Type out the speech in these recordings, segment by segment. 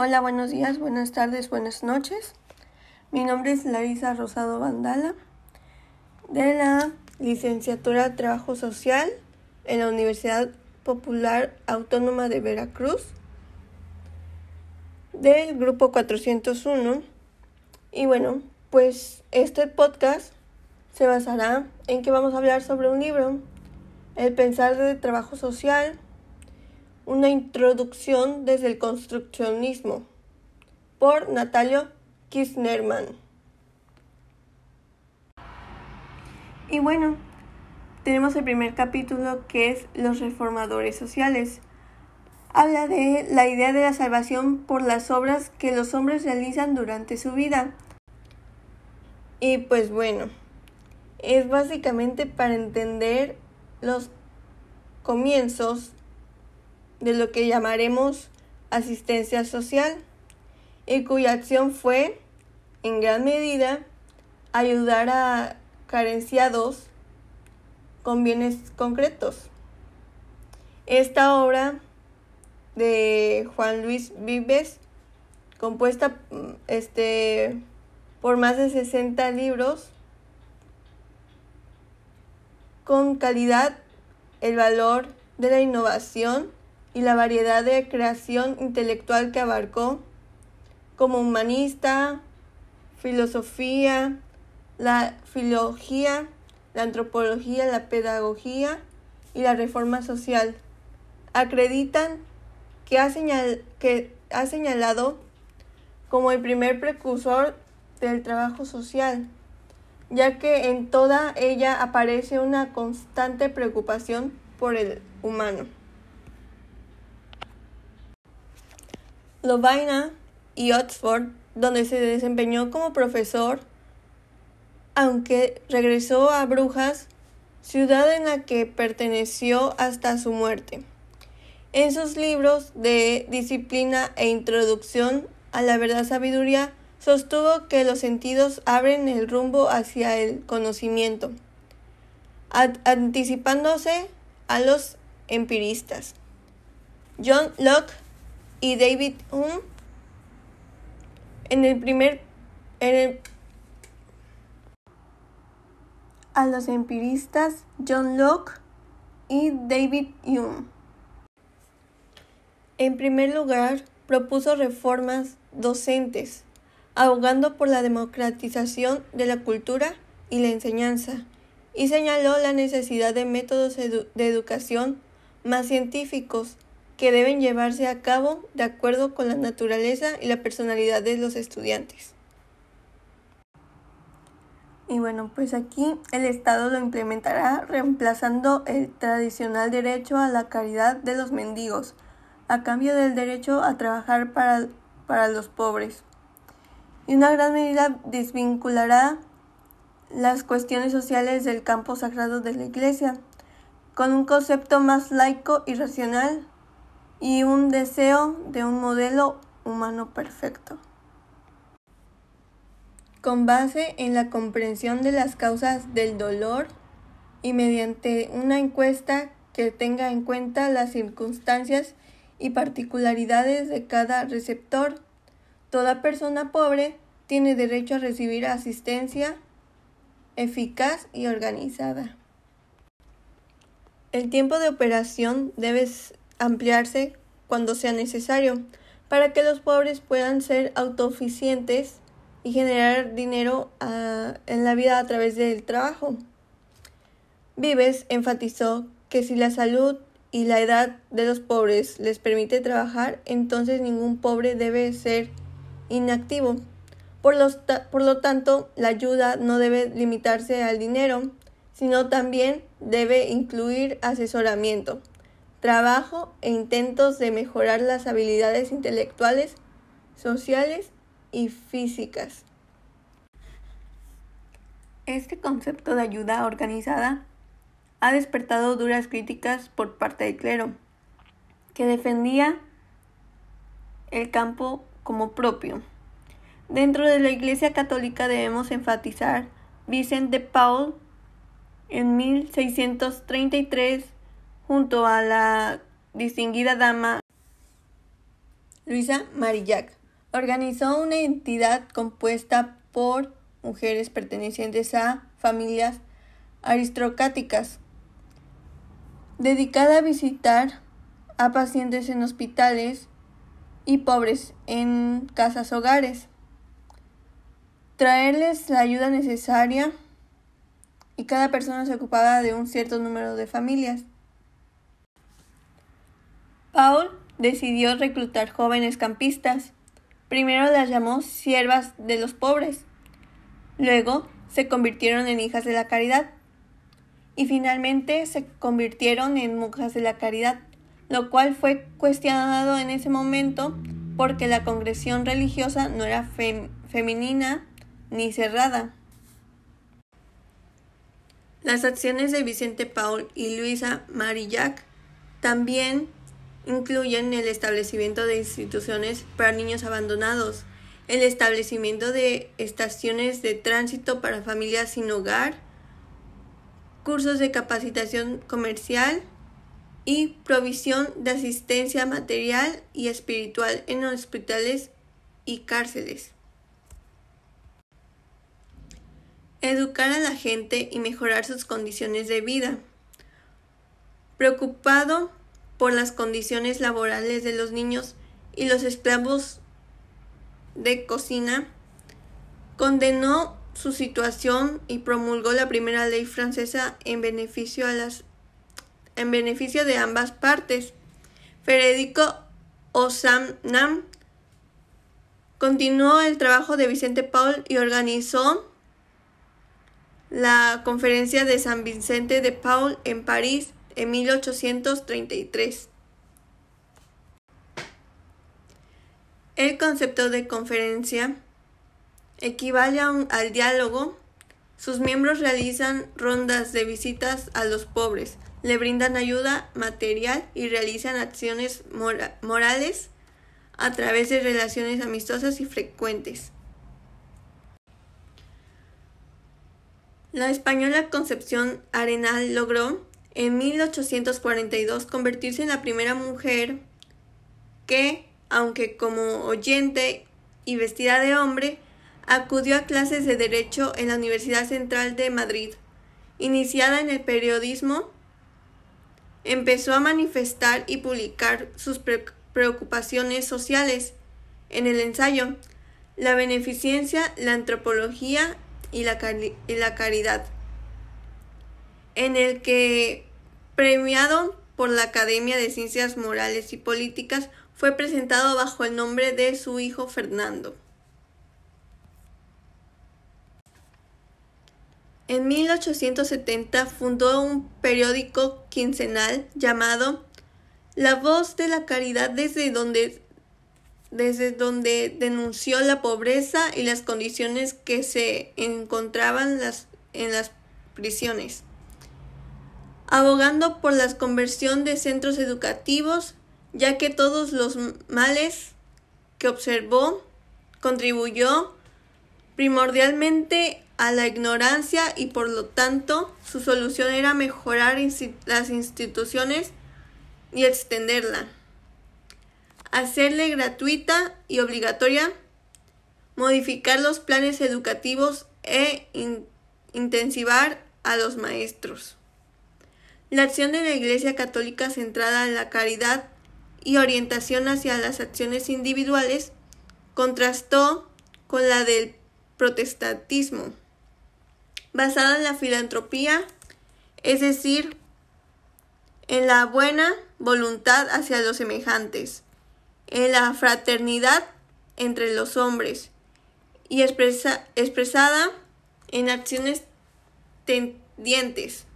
Hola, buenos días, buenas tardes, buenas noches. Mi nombre es Larisa Rosado Vandala de la licenciatura de Trabajo Social en la Universidad Popular Autónoma de Veracruz del grupo 401. Y bueno, pues este podcast se basará en que vamos a hablar sobre un libro, El pensar de trabajo social una introducción desde el construccionismo por Natalio Kirchnerman. Y bueno, tenemos el primer capítulo que es los reformadores sociales. Habla de la idea de la salvación por las obras que los hombres realizan durante su vida. Y pues bueno, es básicamente para entender los comienzos de lo que llamaremos asistencia social y cuya acción fue, en gran medida, ayudar a carenciados con bienes concretos. Esta obra de Juan Luis Vives, compuesta este, por más de 60 libros, con calidad, el valor de la innovación y la variedad de creación intelectual que abarcó, como humanista, filosofía, la filología, la antropología, la pedagogía y la reforma social. Acreditan que ha, que ha señalado como el primer precursor del trabajo social, ya que en toda ella aparece una constante preocupación por el humano. Lovaina y Oxford, donde se desempeñó como profesor, aunque regresó a Brujas, ciudad en la que perteneció hasta su muerte. En sus libros de disciplina e introducción a la verdad sabiduría, sostuvo que los sentidos abren el rumbo hacia el conocimiento, anticipándose a los empiristas. John Locke y David Hume en el primer a los empiristas John Locke y David Hume. En primer lugar, propuso reformas docentes, abogando por la democratización de la cultura y la enseñanza, y señaló la necesidad de métodos de educación más científicos que deben llevarse a cabo de acuerdo con la naturaleza y la personalidad de los estudiantes. Y bueno, pues aquí el Estado lo implementará reemplazando el tradicional derecho a la caridad de los mendigos, a cambio del derecho a trabajar para, para los pobres. Y una gran medida desvinculará las cuestiones sociales del campo sagrado de la Iglesia, con un concepto más laico y racional y un deseo de un modelo humano perfecto. Con base en la comprensión de las causas del dolor y mediante una encuesta que tenga en cuenta las circunstancias y particularidades de cada receptor, toda persona pobre tiene derecho a recibir asistencia eficaz y organizada. El tiempo de operación debe ampliarse cuando sea necesario, para que los pobres puedan ser autosuficientes y generar dinero ah, en la vida a través del trabajo. Vives enfatizó que si la salud y la edad de los pobres les permite trabajar, entonces ningún pobre debe ser inactivo. Por, por lo tanto, la ayuda no debe limitarse al dinero, sino también debe incluir asesoramiento, trabajo e intentos de mejorar las habilidades intelectuales, sociales y físicas. Este concepto de ayuda organizada ha despertado duras críticas por parte del clero, que defendía el campo como propio. Dentro de la Iglesia Católica debemos enfatizar Vicente Paul en 1633 junto a la distinguida dama Luisa Marillac, organizó una entidad compuesta por mujeres pertenecientes a familias aristocráticas, dedicada a visitar a pacientes en hospitales y pobres en casas hogares, traerles la ayuda necesaria y cada persona se ocupaba de un cierto número de familias. Paul decidió reclutar jóvenes campistas. Primero las llamó siervas de los pobres, luego se convirtieron en hijas de la caridad y finalmente se convirtieron en monjas de la caridad, lo cual fue cuestionado en ese momento porque la congresión religiosa no era femenina ni cerrada. Las acciones de Vicente Paul y Luisa Marillac también incluyen el establecimiento de instituciones para niños abandonados, el establecimiento de estaciones de tránsito para familias sin hogar, cursos de capacitación comercial y provisión de asistencia material y espiritual en hospitales y cárceles. Educar a la gente y mejorar sus condiciones de vida. Preocupado por las condiciones laborales de los niños y los esclavos de cocina, condenó su situación y promulgó la primera ley francesa en beneficio, a las, en beneficio de ambas partes. Federico Osamnam continuó el trabajo de Vicente Paul y organizó la conferencia de San Vicente de Paul en París en 1833. El concepto de conferencia equivale al diálogo. Sus miembros realizan rondas de visitas a los pobres, le brindan ayuda material y realizan acciones morales a través de relaciones amistosas y frecuentes. La española Concepción Arenal logró en 1842 convertirse en la primera mujer que, aunque como oyente y vestida de hombre, acudió a clases de Derecho en la Universidad Central de Madrid. Iniciada en el periodismo, empezó a manifestar y publicar sus preocupaciones sociales en el ensayo La beneficencia, la antropología y la, caridad, en el que premiado por la Academia de Ciencias Morales y Políticas, fue presentado bajo el nombre de su hijo Fernando. En 1870 fundó un periódico quincenal llamado La Voz de la Caridad desde donde, desde donde denunció la pobreza y las condiciones que se encontraban las, en las prisiones abogando por la conversión de centros educativos, ya que todos los males que observó contribuyó primordialmente a la ignorancia y por lo tanto su solución era mejorar las instituciones y extenderla, hacerle gratuita y obligatoria, modificar los planes educativos e intensivar a los maestros. La acción de la Iglesia Católica centrada en la caridad y orientación hacia las acciones individuales contrastó con la del protestantismo, basada en la filantropía, es decir, en la buena voluntad hacia los semejantes, en la fraternidad entre los hombres y expresada en acciones tendientes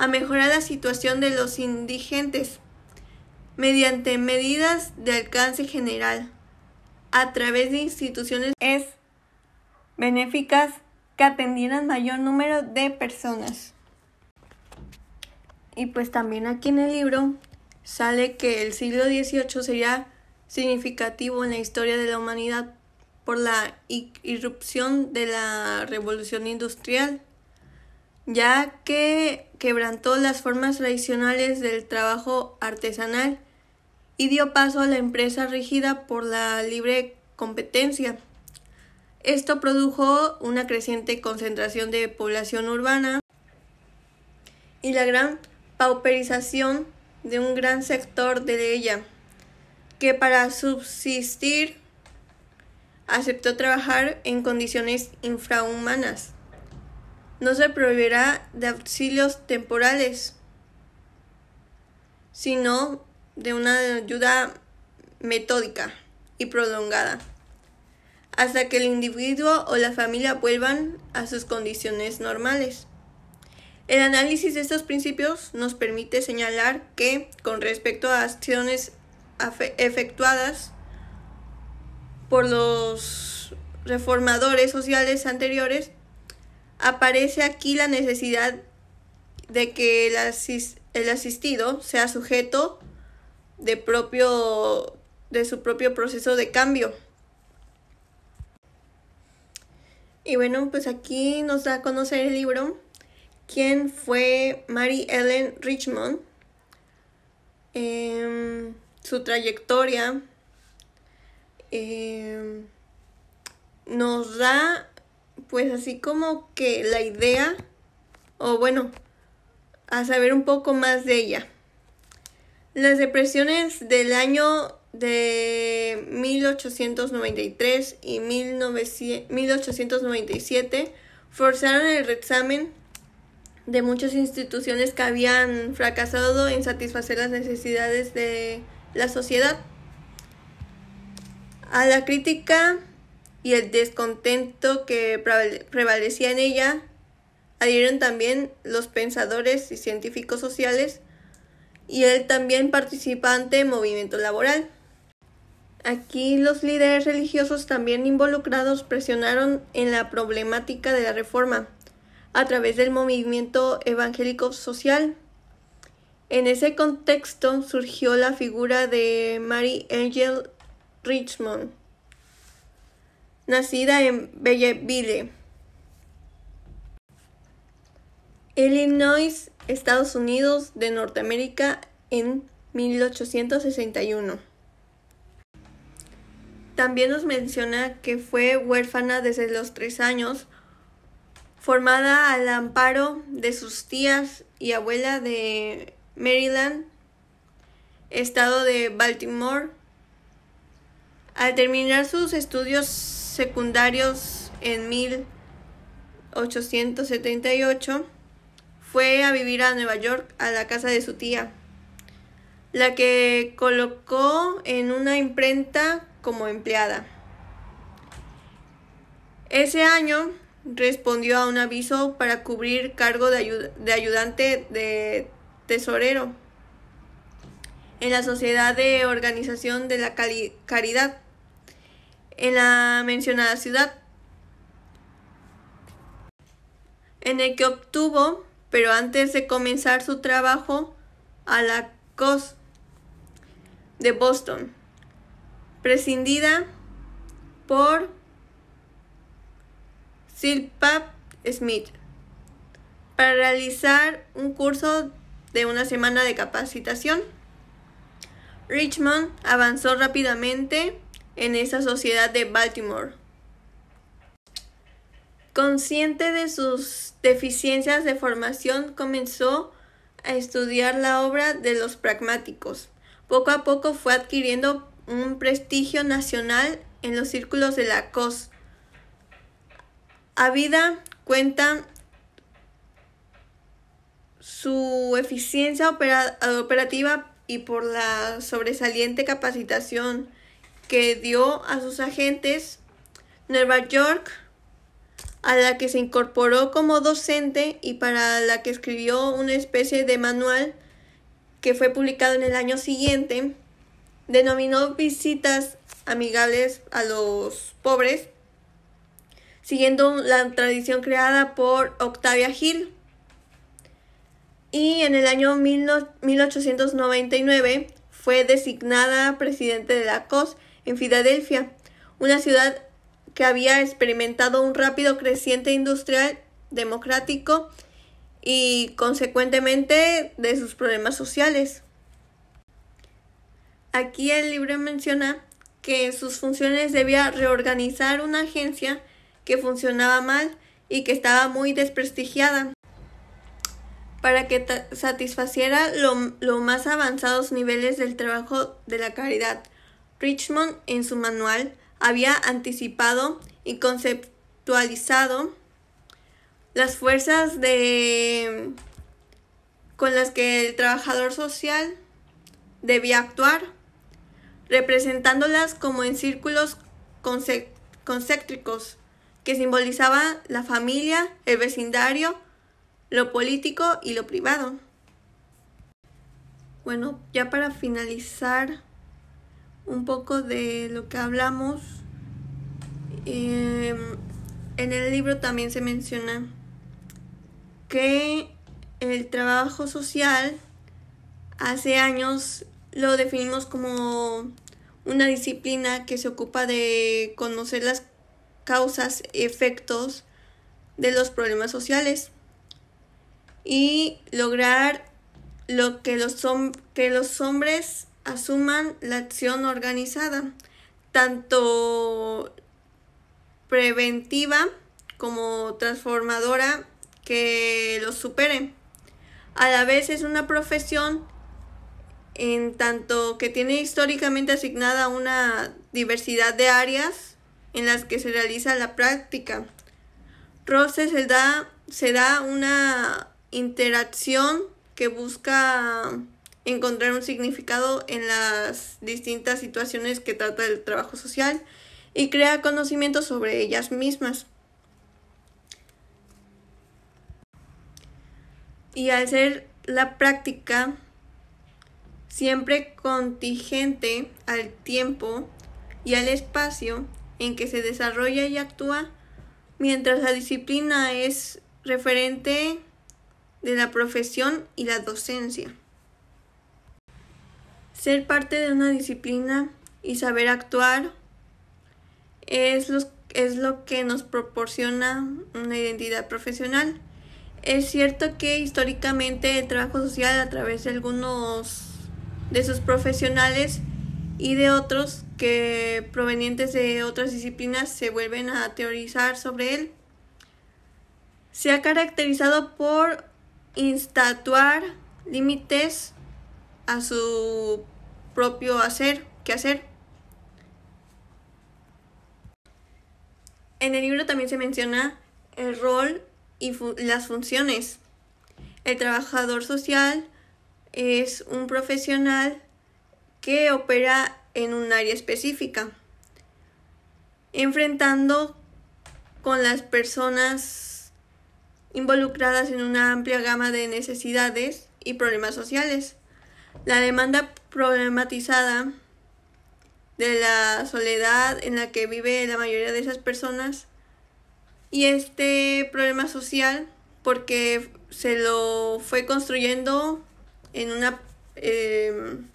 a mejorar la situación de los indigentes mediante medidas de alcance general a través de instituciones es benéficas que atendieran mayor número de personas. Y pues también aquí en el libro sale que el siglo XVIII sería significativo en la historia de la humanidad por la irrupción de la revolución industrial ya que quebrantó las formas tradicionales del trabajo artesanal y dio paso a la empresa rígida por la libre competencia. Esto produjo una creciente concentración de población urbana y la gran pauperización de un gran sector de ella, que para subsistir aceptó trabajar en condiciones infrahumanas. No se proveerá de auxilios temporales, sino de una ayuda metódica y prolongada, hasta que el individuo o la familia vuelvan a sus condiciones normales. El análisis de estos principios nos permite señalar que, con respecto a acciones efectuadas por los reformadores sociales anteriores, aparece aquí la necesidad de que el, asistido sea sujeto de, propio, de su propio proceso de cambio. Y bueno, pues aquí nos da a conocer el libro quién fue Mary Ellen Richmond, em, su trayectoria, em, nos da pues así como que la idea, o bueno, a saber un poco más de ella. Las depresiones del año de 1893 y 1897 forzaron el reexamen de muchas instituciones que habían fracasado en satisfacer las necesidades de la sociedad. A la crítica y el descontento que prevalecía en ella adhirieron también los pensadores y científicos sociales y él también participante en movimiento laboral. Aquí los líderes religiosos también involucrados presionaron en la problemática de la reforma a través del movimiento evangélico social. En ese contexto surgió la figura de Mary Angel Richmond, nacida en Belleville, Illinois, Estados Unidos de Norteamérica en 1861. También nos menciona que fue huérfana desde los tres años formada al amparo de sus tías y abuela de Maryland, estado de Baltimore. Al terminar sus estudios secundarios en 1878, fue a vivir a Nueva York a la casa de su tía, la que colocó en una imprenta como empleada. Ese año respondió a un aviso para cubrir cargo de, ayudante de tesorero en la Sociedad de Organización de la Caridad en la mencionada ciudad, en el que obtuvo, pero antes de comenzar su trabajo, a la COS de Boston, prescindida por Silpap Smith para realizar un curso de una semana de capacitación. Richmond avanzó rápidamente en esa sociedad de Baltimore. Consciente de sus deficiencias de formación, comenzó a estudiar la obra de los pragmáticos. Poco a poco fue adquiriendo un prestigio nacional en los círculos de la COS, Avida cuenta su eficiencia operativa y por la sobresaliente capacitación que dio a sus agentes, Nueva York, a la que se incorporó como docente y para la que escribió una especie de manual que fue publicado en el año siguiente, denominó visitas amigables a los pobres siguiendo la tradición creada por Octavia Hill. Y en el año 1899 fue designada presidente de la COS en Filadelfia, una ciudad que había experimentado un rápido creciente industrial democrático y consecuentemente de sus problemas sociales. Aquí el libro menciona que sus funciones debía reorganizar una agencia que funcionaba mal y que estaba muy desprestigiada para que satisfaciera los más avanzados niveles del trabajo de la caridad. Richmond en su manual había anticipado y conceptualizado las fuerzas de con las que el trabajador social debía actuar, representándolas como en círculos concéntricos que simbolizaban la familia, el vecindario, lo político y lo privado. Bueno, ya para finalizar un poco de lo que hablamos, em, en el libro también se menciona que el trabajo social hace años lo definimos como una disciplina que se ocupa de conocer las causas, efectos de los problemas sociales y lograr lo que los, que los hombres asuman la acción organizada, tanto preventiva como transformadora que los supere. A la vez es una profesión en tanto que tiene históricamente asignada una diversidad de áreas en las que se realiza la práctica. Rose se da, se da una interacción que busca encontrar un significado en las distintas situaciones que trata el trabajo social y crea conocimiento sobre ellas mismas. Y al ser la práctica siempre contingente al tiempo y al espacio en que se desarrolla y actúa, mientras la disciplina es referente de la profesión y la docencia. Ser parte de una disciplina y saber actuar es, es lo que nos proporciona una identidad profesional. Es cierto que históricamente el trabajo social a través de algunos de sus profesionales y de otros que provenientes de otras disciplinas se vuelven a teorizar sobre él. Se ha caracterizado por instatuar límites a su propio hacer, qué hacer. En el libro también se menciona el rol y las funciones. El trabajador social es un profesional que opera en un área específica, enfrentando con las personas involucradas en una amplia gama de necesidades y problemas sociales. La demanda problematizada de la soledad en la que vive la mayoría de esas personas y este problema social porque se lo fue construyendo en una em,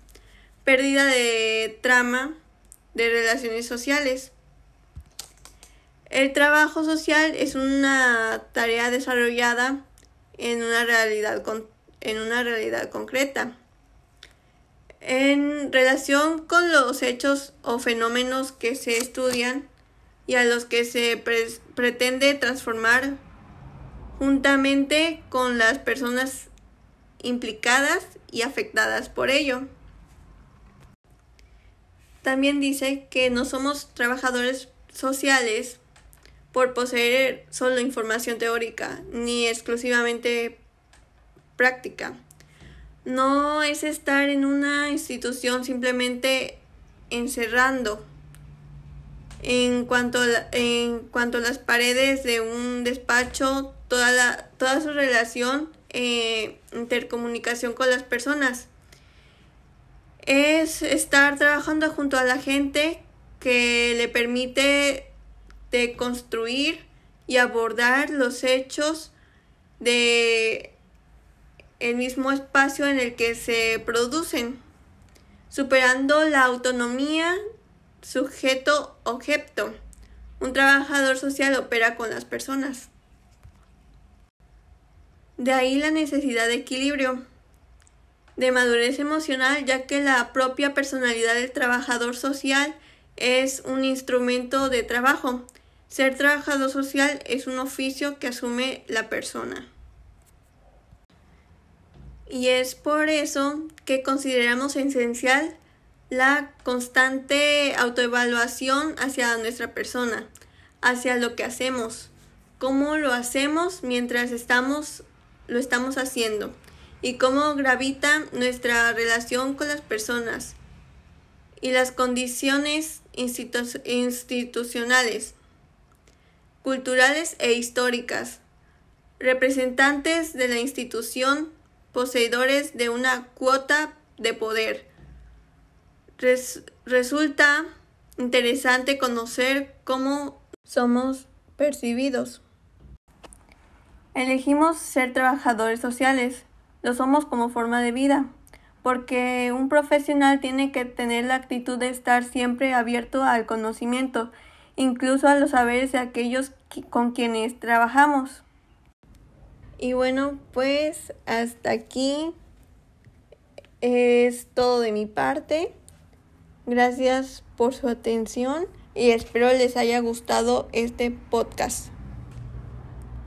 pérdida de trama de relaciones sociales. El trabajo social es una tarea desarrollada en una realidad, en una realidad concreta. En relación con los hechos o fenómenos que se estudian y a los que se pretende transformar juntamente con las personas implicadas y afectadas por ello. También dice que no somos trabajadores sociales por poseer solo información teórica ni exclusivamente práctica. No es estar en una institución simplemente encerrando. En cuanto, a en cuanto las paredes de un despacho, toda, toda su relación, eh, intercomunicación con las personas. Es estar trabajando junto a la gente que le permite de construir y abordar los hechos de el mismo espacio en el que se producen, superando la autonomía sujeto-objeto. Un trabajador social opera con las personas. De ahí la necesidad de equilibrio. de madurez emocional, ya que la propia personalidad del trabajador social es un instrumento de trabajo. Ser trabajador social es un oficio que asume la persona. Y es por eso que consideramos esencial la constante autoevaluación hacia nuestra persona, hacia lo que hacemos, cómo lo hacemos mientras estamos lo estamos haciendo y cómo gravita nuestra relación con las personas y las condiciones institucionales, culturales e históricas, representantes de la institución, poseedores de una cuota de poder. resulta interesante conocer cómo somos percibidos. Elegimos ser trabajadores sociales, lo somos como forma de vida, porque un profesional tiene que tener la actitud de estar siempre abierto al conocimiento, incluso a los saberes de aquellos con quienes trabajamos. Y bueno, pues hasta aquí es todo de mi parte. Gracias por su atención y espero les haya gustado este podcast.